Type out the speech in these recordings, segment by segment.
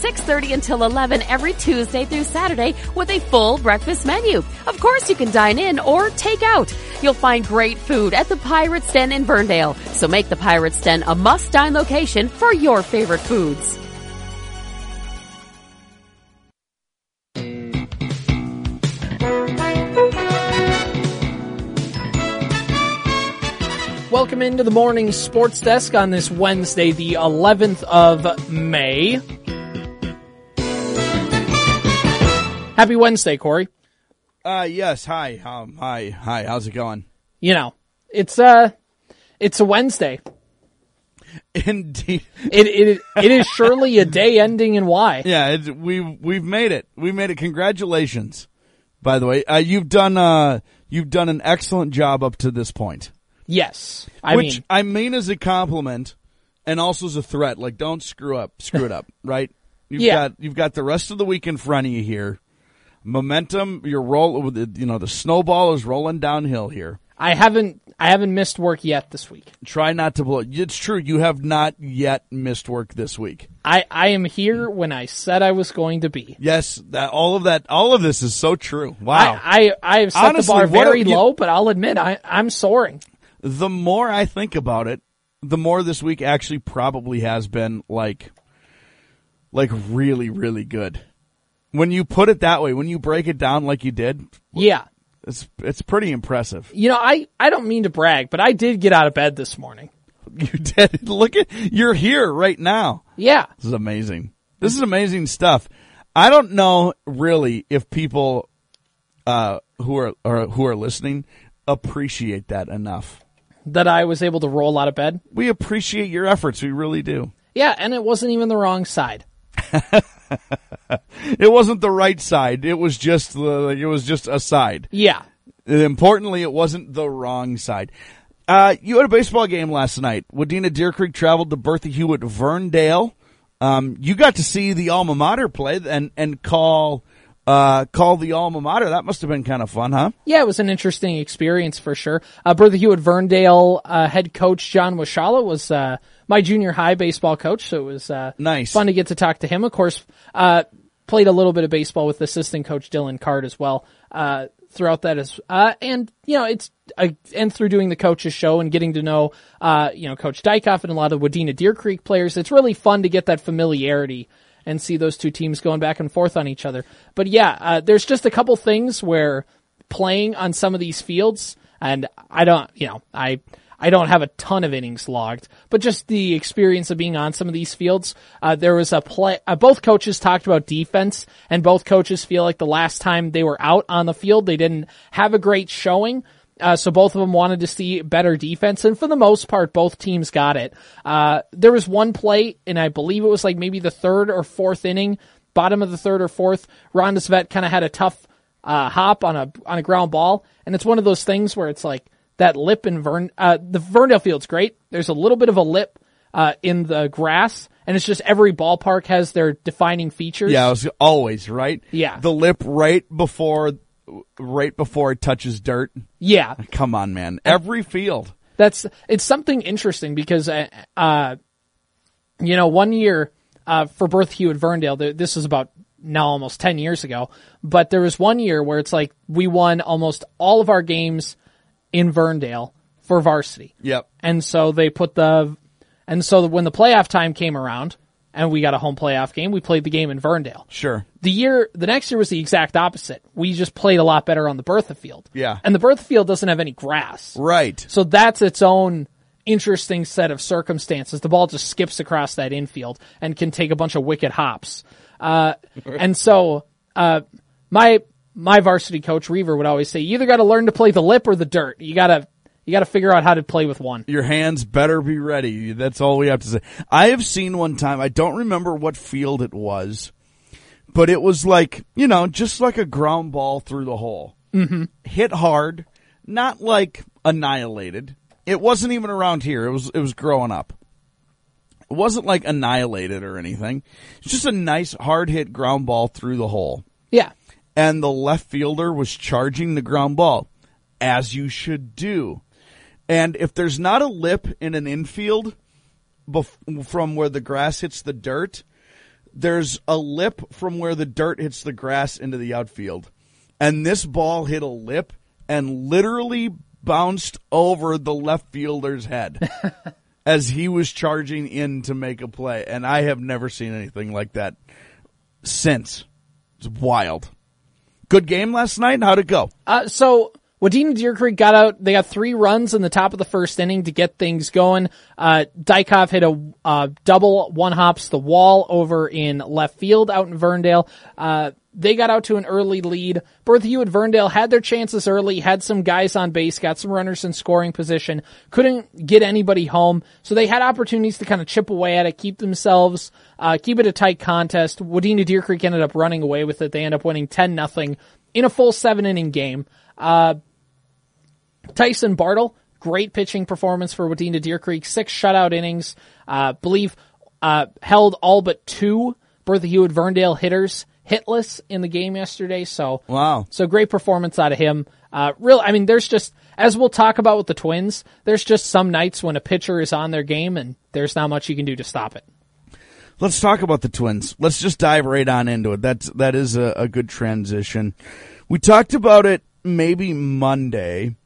6.30 until 11 every Tuesday through Saturday with a full breakfast menu. Of course, you can dine in or take out. You'll find great food at the Pirates Den in Ferndale. So make the Pirates Den a must-dine location for your favorite foods. Welcome into the morning sports desk on this Wednesday, the 11th of May. Happy Wednesday, Corey. Uh, yes. Hi. Um, hi. Hi. How's it going? You know, it's uh it's a Wednesday. Indeed. It it it is surely a day ending in Y. Yeah. It's, we we've made it. We made it. Congratulations. By the way, uh, you've done uh you've done an excellent job up to this point. Yes. I which mean, I mean as a compliment, and also as a threat. Like, don't screw up. Screw it up. Right. You've Yeah. got you've got the rest of the week in front of you here. Momentum. Your roll. You know the snowball is rolling downhill here. I haven't I haven't missed work yet this week. Try not to blow. It's true. You have not yet missed work this week. I I am here when I said I was going to be. Yes, that all of that, all of this is so true. Wow. I, I I have set Honestly, the bar very you- low, but I'll admit I I'm soaring. the more I think about it, the more this week actually probably has been like, like really, really good. When you put it that way, when you break it down like you did, Yeah. it's it's pretty impressive. You know, I, I don't mean to brag, but I did get out of bed this morning. You did. Look at you're here right now. Yeah. This is amazing. This is amazing stuff. I don't know really if people uh, who are, are who are listening appreciate that enough. That I was able to roll out of bed. We appreciate your efforts. We really do. Yeah, and it wasn't even the wrong side. It wasn't the right side. It was just the, it was just a side. Yeah. Importantly, it wasn't the wrong side. Uh, you had a baseball game last night. Wadena Deer Creek traveled to Bertha Hewitt Verndale. Um, you got to see the alma mater play and, and call, uh, call the alma mater. That must have been kind of fun, huh? Yeah, it was an interesting experience for sure. Uh, Bertha Hewitt Verndale, uh, head coach John Washala was, uh, my junior high baseball coach, so it was, uh, Nice. fun to get to talk to him. Of course, uh, played a little bit of baseball with assistant coach Dylan Card as well, uh, throughout that as, uh, and, you know, it's, uh, and through doing the coaches show and getting to know, uh, you know, Coach Dykoff and a lot of Wadena Deer Creek players, it's really fun to get that familiarity and see those two teams going back and forth on each other. But yeah, uh, there's just a couple things where playing on some of these fields, and I don't, you know, I, I don't have a ton of innings logged, but just the experience of being on some of these fields. Uh, there was a play, uh, both coaches talked about defense and both coaches feel like the last time they were out on the field, they didn't have a great showing. Uh, so both of them wanted to see better defense, and for the most part, both teams got it. Uh, there was one play, and I believe it was like maybe the third or fourth inning, bottom of the third or fourth. Ron Vet kind of had a tough uh, hop on a on a ground ball, and it's one of those things where it's like that lip in Vern. Uh, the Verndale field's great. There's a little bit of a lip uh, in the grass, and it's just every ballpark has their defining features. Yeah, it was always right. Yeah. the lip right before, right before it touches dirt. yeah. Come on, man. Every field. That's it's something interesting because uh, uh you know one year uh for Bertha Hewitt Verndale this is about now almost 10 years ago but there was one year where it's like we won almost all of our games in Verndale for varsity Yep. and so they put the and so when the playoff time came around and we got a home playoff game we played the game in Verndale Sure. the year, the next year was the exact opposite. We just played a lot better on the Bertha field. Yeah. And the Bertha field doesn't have any grass. Right. So that's its own interesting set of circumstances. The ball just skips across that infield and can take a bunch of wicked hops. Uh, and so, uh, my, my varsity coach Reaver would always say, you either got to learn to play the lip or the dirt. You gotta, you gotta figure out how to play with one. Your hands better be ready. That's all we have to say. I have seen one time, I don't remember what field it was, but it was like, you know, just like a ground ball through the hole. Mm-hmm. Hit hard, not like annihilated. It wasn't even around here. It was, it was growing up. It wasn't like annihilated or anything. It's just a nice hard hit ground ball through the hole. Yeah. And the left fielder was charging the ground ball, as you should do. And if there's not a lip in an infield bef- from where the grass hits the dirt, there's a lip from where the dirt hits the grass into the outfield. And this ball hit a lip and literally bounced over the left fielder's head as he was charging in to make a play. And I have never seen anything like that since. It's wild. Good game last night. How'd it go? Uh, so Wadena Deer Creek got out. They got three runs in the top of the first inning to get things going. Uh, Dykhoff hit a uh, double one hops the wall over in left field out in Verndale. Uh, they got out to an early lead. Bertha at Verndale had their chances early, had some guys on base, got some runners in scoring position, couldn't get anybody home. So they had opportunities to kind of chip away at it, keep themselves, uh, keep it a tight contest. Wadena Deer Creek ended up running away with it. They end up winning 10 nothing in a full seven inning game. Uh, Tyson Bartle, great pitching performance for Wadena Deer Creek. Six shutout innings. Uh, believe uh, held all but two Bertha Hewitt Verndale hitters hitless in the game yesterday. So wow, so great performance out of him. Uh, real, I mean, there's just as we'll talk about with the Twins. There's just some nights when a pitcher is on their game and there's not much you can do to stop it. Let's talk about the Twins. Let's just dive right on into it. That's that is a, a good transition. We talked about it maybe Monday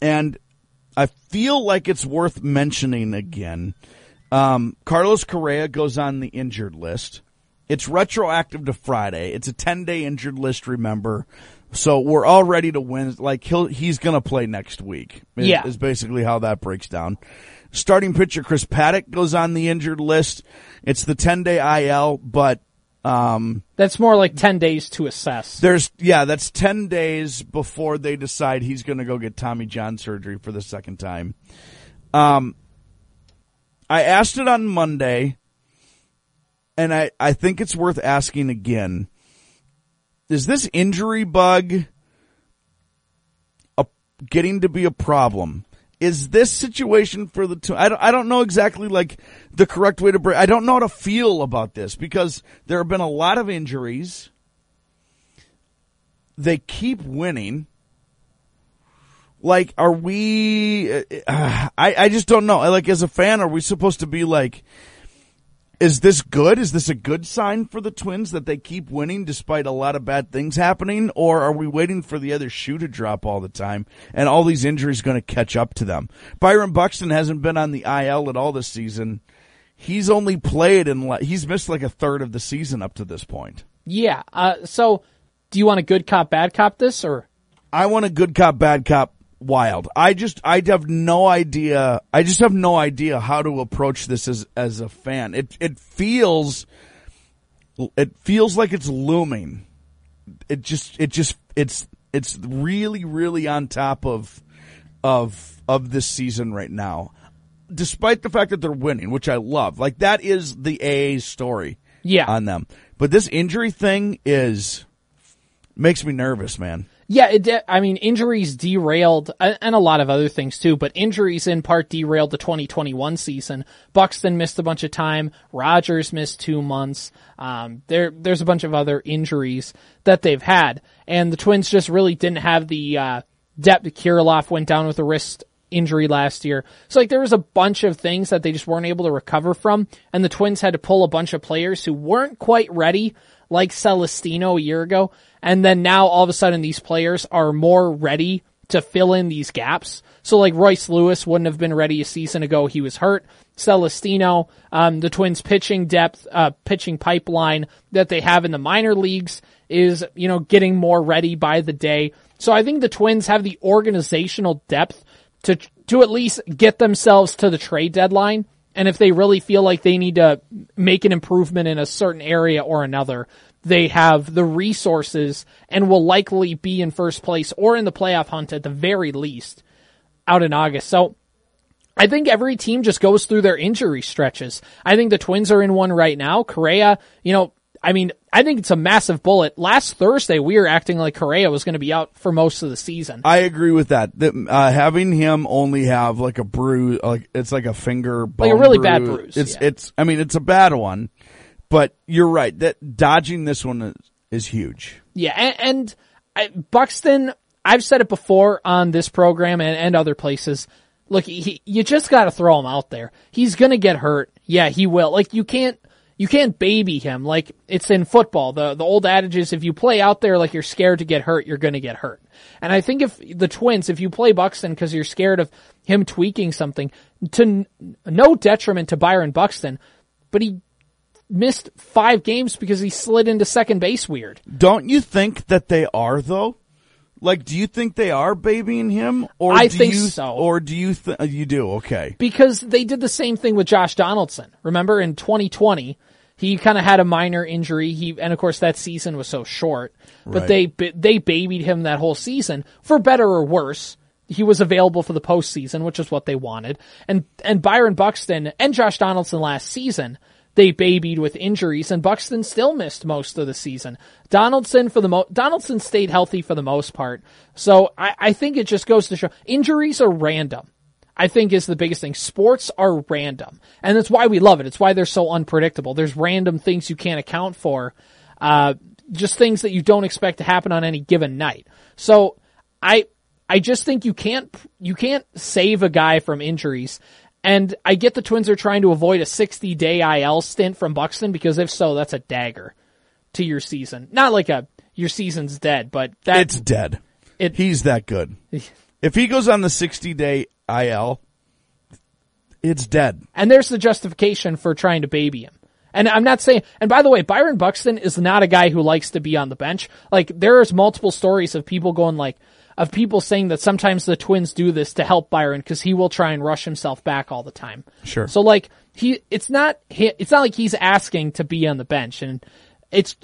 and I feel like it's worth mentioning again. Um, Carlos Correa goes on the injured list. It's retroactive to Friday. It's a 10 day injured list, remember. So we're all ready to win. Like he'll, he's gonna play next week. Is, yeah. Is basically how that breaks down. Starting pitcher Chris Paddack goes on the injured list. It's the 10 day IL, but um, that's more like 10 days to assess. There's, yeah, that's 10 days before they decide he's going to go get Tommy John surgery for the second time. Um, I asked it on Monday, and I, I think it's worth asking again. Is this injury bug a, getting to be a problem? is this situation for the two? I don't, I don't know exactly like the correct way to break. I don't know how to feel about this because there have been a lot of injuries. They keep winning. Like, are we? Uh, I I just don't know. Like, as a fan, are we supposed to be like? Is this good? Is this a good sign for the Twins that they keep winning despite a lot of bad things happening? Or are we waiting for the other shoe to drop all the time and all these injuries going to catch up to them? Byron Buxton hasn't been on the IL at all this season. He's only played and he's missed like a third of the season up to this point. Yeah. Uh, so do you want a good cop, bad cop this or? I want a good cop, bad cop wild. I just I have no idea. I just have no idea how to approach this as as a fan. It it feels it feels like it's looming. It just it just it's it's really really on top of of of this season right now. Despite the fact that they're winning, which I love. Like that is the AA story yeah. on them. But this injury thing is makes me nervous, man. Yeah, it, I mean, injuries derailed, and a lot of other things too, but injuries in part derailed the 2021 season. Buxton missed a bunch of time. Rogers missed two months. Um, there, there's a bunch of other injuries that they've had, and the Twins just really didn't have the, uh, depth. Kirilloff went down with a wrist injury last year. So like there was a bunch of things that they just weren't able to recover from, and the Twins had to pull a bunch of players who weren't quite ready, like Celestino a year ago and then now all of a sudden these players are more ready to fill in these gaps. So like Royce Lewis wouldn't have been ready a season ago. He was hurt. Celestino, um, the Twins pitching depth, uh, pitching pipeline that they have in the minor leagues is, you know, getting more ready by the day. So I think the Twins have the organizational depth to, to at least get themselves to the trade deadline. And if they really feel like they need to make an improvement in a certain area or another, they have the resources and will likely be in first place or in the playoff hunt at the very least out in August. So I think every team just goes through their injury stretches. I think the Twins are in one right now. Correa, you know, I mean, I think it's a massive bullet. Last Thursday, we were acting like Correa was going to be out for most of the season. I agree with that. that uh, having him only have like a bruise, like it's like a finger, like a really bruise. bad bruise. It's yeah. it's. I mean, it's a bad one. But you're right that dodging this one is, is huge. Yeah, and, and Buxton, I've said it before on this program and, and other places. Look, he, you just got to throw him out there. He's gonna get hurt. Yeah, he will. Like you can't you can't baby him like it's in football. The the old adage is if you play out there like you're scared to get hurt, you're going to get hurt. And I think if the Twins, if you play Buxton because you're scared of him tweaking something, to n- no detriment to Byron Buxton, but he missed five games because he slid into second base weird. Don't you think that they are though? Like, do you think they are babying him, or I do think you, so. or do you th- uh, you do? Okay, because they did the same thing with Josh Donaldson. Remember in 2020, he kind of had a minor injury. He and of course that season was so short, but Right. they they babied him that whole season for better or worse. He was available for the postseason, which is what they wanted. And and Byron Buxton and Josh Donaldson last season, they babied with injuries, and Buxton still missed most of the season. Donaldson for the mo- Donaldson stayed healthy for the most part. So I, I think it just goes to show injuries are random. I think is the biggest thing. Sports are random. And that's why we love it. It's why they're so unpredictable. There's random things you can't account for. Uh, just things that you don't expect to happen on any given night. So I, I just think you can't, you can't save a guy from injuries. And I get the Twins are trying to avoid a 60 day IL stint from Buxton because if so, that's a dagger to your season. Not like a, your season's dead, but that, it's dead. It- He's that good. If he goes on the sixty day IL, it's dead. And there's the justification for trying to baby him. And I'm not saying, and by the way, Byron Buxton is not a guy who likes to be on the bench. Like, there's multiple stories of people going like, of people saying that sometimes the twins do this to help Byron because he will try and rush himself back all the time. Sure. So like, he, it's not, it's not like he's asking to be on the bench and it's,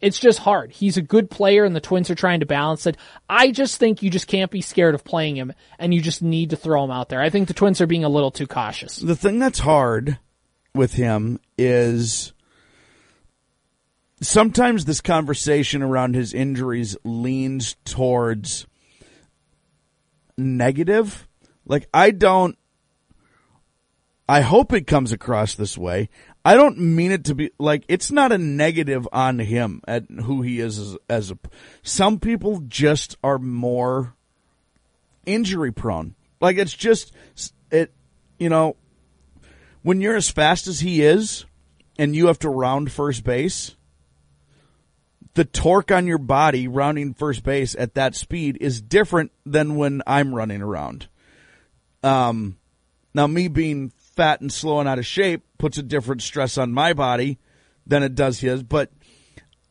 it's just hard. He's a good player and the Twins are trying to balance it. I just think you just can't be scared of playing him and you just need to throw him out there. I think the Twins are being a little too cautious. The thing that's hard with him is sometimes this conversation around his injuries leans towards negative. Like I don't I hope it comes across this way. I don't mean it to be like it's not a negative on him at who he is as, as a some people just are more injury prone. Like it's just it you know when you're as fast as he is and you have to round first base, the torque on your body rounding first base at that speed is different than when I'm running around. Um, now me being fat and slow and out of shape puts a different stress on my body than it does his, but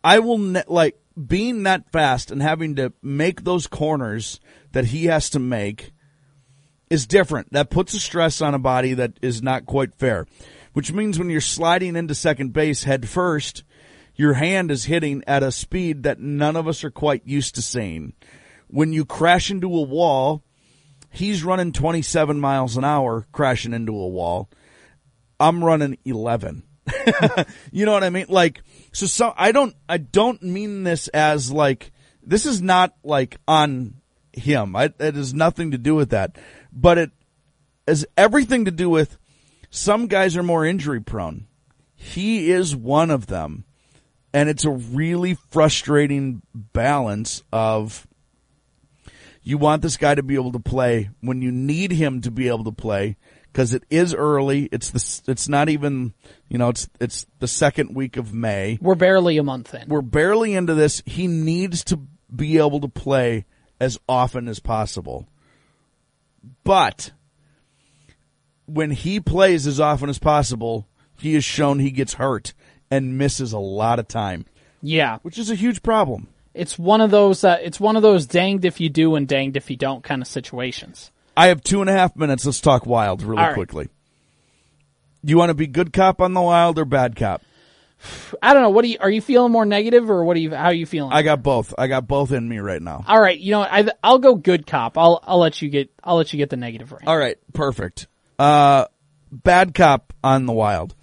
I will ne- like being that fast and having to make those corners that he has to make is different. That puts a stress on a body that is not quite fair. Which means when you're sliding into second base head first, your hand is hitting at a speed that none of us are quite used to seeing. When you crash into a wall, he's running 27 miles an hour crashing into a wall. I'm running 11. you know what I mean? Like, so, so I don't, I don't mean this as like, this is not like on him. I, it has nothing to do with that, but it has everything to do with some guys are more injury prone. He is one of them. And it's a really frustrating balance of you want this guy to be able to play when you need him to be able to play because it is early. It's the it's not even you know it's it's the second week of May. We're barely a month in. We're barely into this. He needs to be able to play as often as possible. But when he plays as often as possible, he has shown he gets hurt and misses a lot of time, Yeah, which is a huge problem. it's one of those. Uh, it's one of those danged if you do and danged if you don't kind of situations. I have two and a half minutes. Let's talk wild really All right. quickly. You want to be good cop on the wild or bad cop? I don't know. What do you? Are you feeling more negative or what are you? How are you feeling? I got both. I got both in me right now. All right. You know, I I'll go good cop. I'll I'll let you get I'll let you get the negative right. All right, perfect. Uh, bad cop on the wild.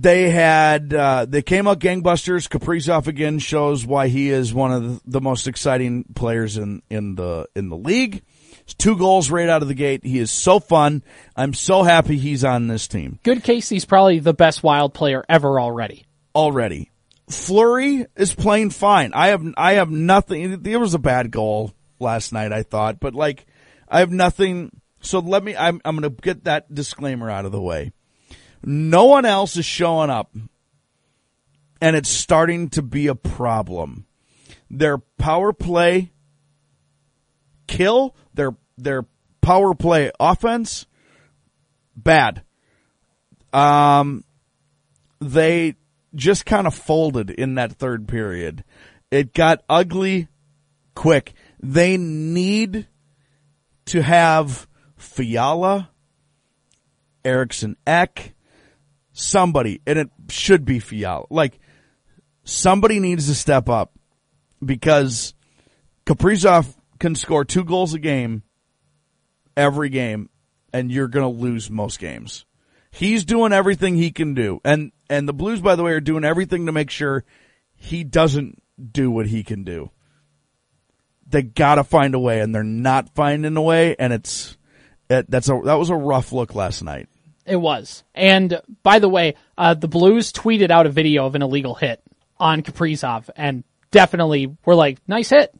They had uh, they came out gangbusters. Kaprizov again shows why he is one of the, most exciting players in in the in the league. It's two goals right out of the gate. He is so fun. I'm so happy he's on this team Good Casey's probably the best wild player ever already. already. Fleury is playing fine. I have I have nothing. There was a bad goal last night, I thought, but like I have nothing. So let me. I'm I'm going to get that disclaimer out of the way. No one else is showing up. And it's starting to be a problem. Their power play kill, their their power play offense bad. Um they just kind of folded in that third period. It got ugly quick. They need to have Fiala, Eriksson Ek, somebody, and it should be Fiala. Like, somebody needs to step up because Kaprizov can score two goals a game every game, and you're going to lose most games. He's doing everything he can do. And, and the Blues, by the way, are doing everything to make sure he doesn't do what he can do. They gotta find a way and they're not finding a way and it's, it, that's a, that was a rough look last night. It was. And by the way, uh, the Blues tweeted out a video of an illegal hit on Kaprizov and definitely were like, nice hit.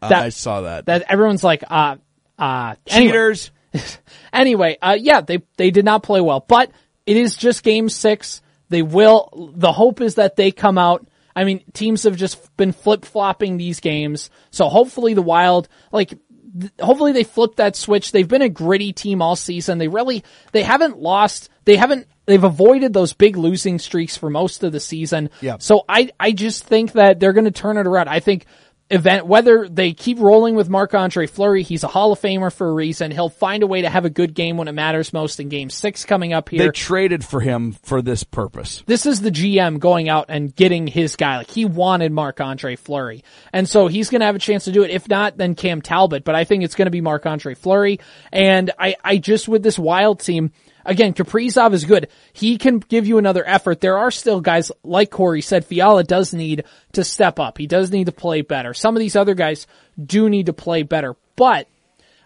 That, I saw that. That everyone's like, uh, uh, cheaters. Anyway, anyway uh, yeah, they, they did not play well, but it is just game six. They will, the hope is that they come out. I mean, teams have just been flip flopping these games. So hopefully the Wild, like, th- hopefully they flip that switch. They've been a gritty team all season. They really, they haven't lost, they haven't, they've avoided those big losing streaks for most of the season. Yeah. So I, I just think that they're going to turn it around. I think event, whether they keep rolling with Marc Andre Fleury, he's a Hall of Famer for a reason. He'll find a way to have a good game when it matters most in game six coming up here. They traded for him for this purpose. This is the GM going out and getting his guy. Like he wanted Marc Andre Fleury. And so he's going to have a chance to do it. If not, then Cam Talbot, but I think it's going to be Marc Andre Fleury. And I, I just with this wild team, Again, Kaprizov is good. He can give you another effort. There are still guys, like Corey said, Fiala does need to step up. He does need to play better. Some of these other guys do need to play better, but,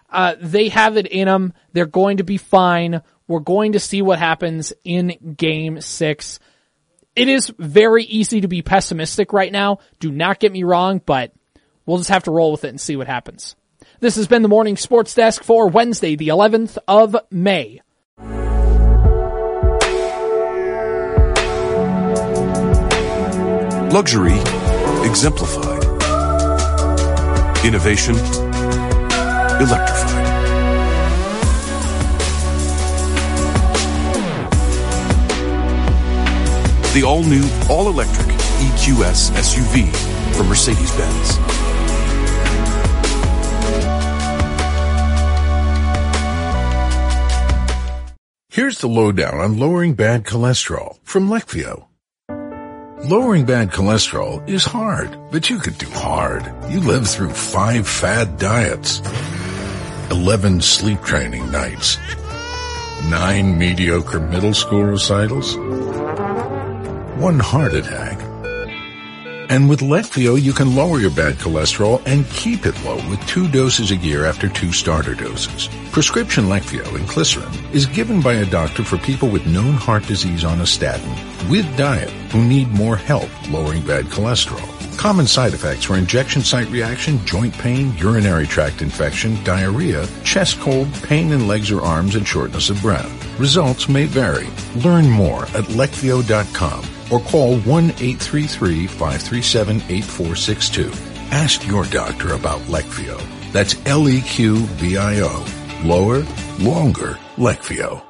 uh, they have it in them. They're going to be fine. We're going to see what happens in game six. It is very easy to be pessimistic right now. Do not get me wrong, but we'll just have to roll with it and see what happens. This has been the morning sports desk for Wednesday, the 11th of May. Luxury exemplified. Innovation electrified. The all new, all electric EQS SUV from Mercedes Benz. Here's the lowdown on lowering bad cholesterol from Leqvio. Lowering bad cholesterol is hard, but you could do hard. You lived through five fad diets, 11 sleep training nights, nine mediocre middle school recitals, one heart attack. And with Leqvio, you can lower your bad cholesterol and keep it low with two doses a year after two starter doses. Prescription Leqvio inclisiran is given by a doctor for people with known heart disease on a statin with diet who need more help lowering bad cholesterol. Common side effects are injection site reaction, joint pain, urinary tract infection, diarrhea, chest cold, pain in legs or arms, and shortness of breath. Results may vary. Learn more at leqvio.com or call 1-833-537-8462. Ask your doctor about Leqvio. That's L-E-Q-V-I-O. Lower, longer, Leqvio.